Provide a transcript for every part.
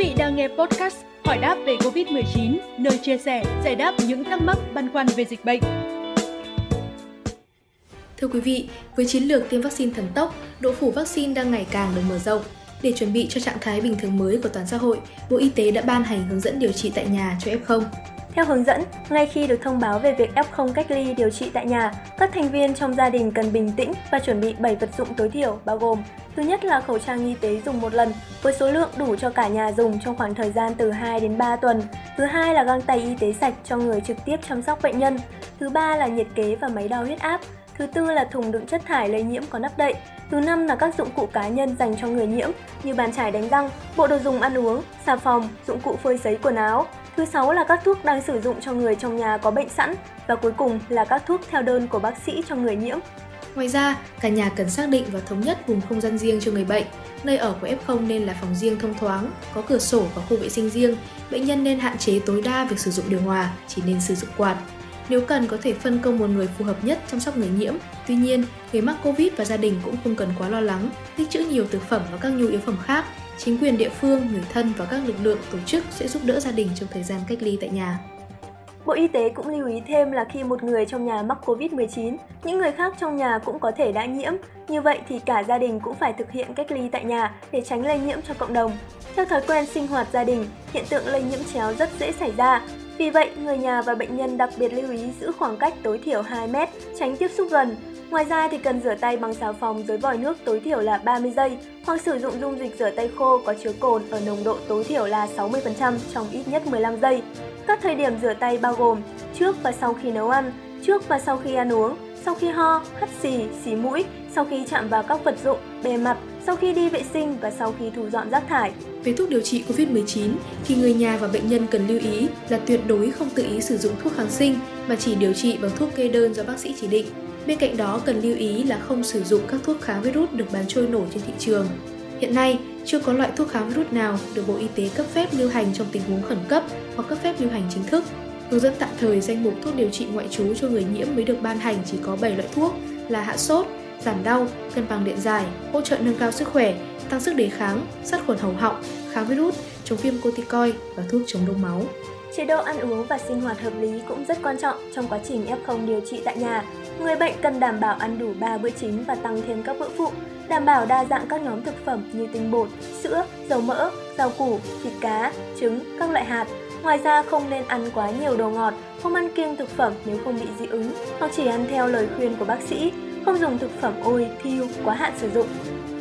vị đang nghe podcast Hỏi đáp về Covid-19, nơi chia sẻ, giải đáp những thắc mắc băn khoăn về dịch bệnh. Thưa quý vị, với chiến lược tiêm vaccine thần tốc, độ phủ vaccine đang ngày càng được mở rộng. Để chuẩn bị cho trạng thái bình thường mới của toàn xã hội, Bộ Y tế đã ban hành hướng dẫn điều trị tại nhà cho F0. Theo hướng dẫn, ngay khi được thông báo về việc F0 cách ly điều trị tại nhà, các thành viên trong gia đình cần bình tĩnh và chuẩn bị 7 vật dụng tối thiểu bao gồm Thứ nhất là khẩu trang y tế dùng một lần với số lượng đủ cho cả nhà dùng trong khoảng thời gian từ 2 đến 3 tuần. Thứ hai là găng tay y tế sạch cho người trực tiếp chăm sóc bệnh nhân. Thứ ba là nhiệt kế và máy đo huyết áp. Thứ tư là thùng đựng chất thải lây nhiễm có nắp đậy. Thứ năm là các dụng cụ cá nhân dành cho người nhiễm như bàn chải đánh răng, bộ đồ dùng ăn uống, xà phòng, dụng cụ phơi sấy quần áo. Thứ sáu là các thuốc đang sử dụng cho người trong nhà có bệnh sẵn và cuối cùng là các thuốc theo đơn của bác sĩ cho người nhiễm. Ngoài ra, cả nhà cần xác định và thống nhất vùng không gian riêng cho người bệnh. Nơi ở của F0 nên là phòng riêng thông thoáng, có cửa sổ và khu vệ sinh riêng. Bệnh nhân nên hạn chế tối đa việc sử dụng điều hòa, chỉ nên sử dụng quạt. Nếu cần có thể phân công một người phù hợp nhất chăm sóc người nhiễm. Tuy nhiên, người mắc Covid và gia đình cũng không cần quá lo lắng, tích trữ nhiều thực phẩm và các nhu yếu phẩm khác. Chính quyền địa phương, người thân và các lực lượng tổ chức sẽ giúp đỡ gia đình trong thời gian cách ly tại nhà. Bộ Y tế cũng lưu ý thêm là khi một người trong nhà mắc COVID-19, những người khác trong nhà cũng có thể đã nhiễm. Như vậy thì cả gia đình cũng phải thực hiện cách ly tại nhà để tránh lây nhiễm cho cộng đồng. Theo thói quen sinh hoạt gia đình, hiện tượng lây nhiễm chéo rất dễ xảy ra. Vì vậy, người nhà và bệnh nhân đặc biệt lưu ý giữ khoảng cách tối thiểu 2 mét, tránh tiếp xúc gần. Ngoài ra thì cần rửa tay bằng xà phòng dưới vòi nước tối thiểu là 30 giây hoặc sử dụng dung dịch rửa tay khô có chứa cồn ở nồng độ tối thiểu là 60% trong ít nhất 15 giây. Các thời điểm rửa tay bao gồm trước và sau khi nấu ăn, trước và sau khi ăn uống, sau khi ho, hắt xì, xì mũi, sau khi chạm vào các vật dụng, bề mặt, sau khi đi vệ sinh và sau khi thu dọn rác thải. Về thuốc điều trị COVID-19 thì người nhà và bệnh nhân cần lưu ý là tuyệt đối không tự ý sử dụng thuốc kháng sinh mà chỉ điều trị bằng thuốc kê đơn do bác sĩ chỉ định. Bên cạnh đó cần lưu ý là không sử dụng các thuốc kháng virus được bán trôi nổi trên thị trường. Hiện nay, chưa có loại thuốc kháng virus nào được Bộ Y tế cấp phép lưu hành trong tình huống khẩn cấp hoặc cấp phép lưu hành chính thức. Hướng dẫn tạm thời danh mục thuốc điều trị ngoại trú cho người nhiễm mới được ban hành chỉ có 7 loại thuốc là hạ sốt, giảm đau, cân bằng điện giải, hỗ trợ nâng cao sức khỏe, tăng sức đề kháng, sát khuẩn hầu họng, kháng virus, chống viêm corticoid và thuốc chống đông máu. Chế độ ăn uống và sinh hoạt hợp lý cũng rất quan trọng trong quá trình F0 điều trị tại nhà. Người bệnh cần đảm bảo ăn đủ 3 bữa chính và tăng thêm các bữa phụ, đảm bảo đa dạng các nhóm thực phẩm như tinh bột, sữa, dầu mỡ, rau củ, thịt cá, trứng, các loại hạt. Ngoài ra không nên ăn quá nhiều đồ ngọt, không ăn kiêng thực phẩm nếu không bị dị ứng, hoặc chỉ ăn theo lời khuyên của bác sĩ, không dùng thực phẩm ôi, thiêu, quá hạn sử dụng.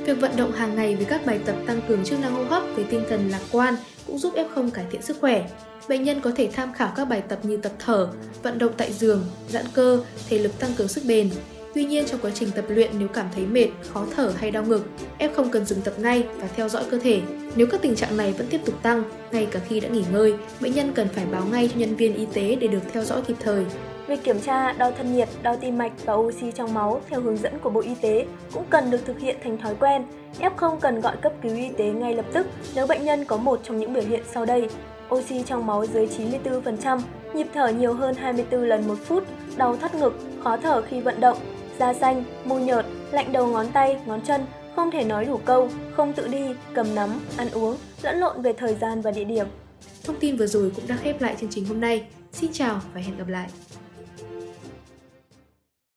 Việc vận động hàng ngày với các bài tập tăng cường chức năng hô hấp với tinh thần lạc quan cũng giúp F0 cải thiện sức khỏe. Bệnh nhân có thể tham khảo các bài tập như tập thở, vận động tại giường, giãn cơ, thể lực tăng cường sức bền. Tuy nhiên trong quá trình tập luyện nếu cảm thấy mệt, khó thở hay đau ngực, f không cần dừng tập ngay và theo dõi cơ thể. Nếu các tình trạng này vẫn tiếp tục tăng, ngay cả khi đã nghỉ ngơi, bệnh nhân cần phải báo ngay cho nhân viên y tế để được theo dõi kịp thời. Việc kiểm tra đo thân nhiệt, đo tim mạch và oxy trong máu theo hướng dẫn của Bộ Y tế cũng cần được thực hiện thành thói quen. F0 cần gọi cấp cứu y tế ngay lập tức nếu bệnh nhân có một trong những biểu hiện sau đây. Oxy trong máu dưới 94%, nhịp thở nhiều hơn 24 lần một phút, đau thắt ngực, khó thở khi vận động, da xanh, môi nhợt, lạnh đầu ngón tay, ngón chân, không thể nói đủ câu, không tự đi, cầm nắm, ăn uống, lẫn lộn về thời gian và địa điểm. Thông tin vừa rồi cũng đã khép lại chương trình hôm nay. Xin chào và hẹn gặp lại!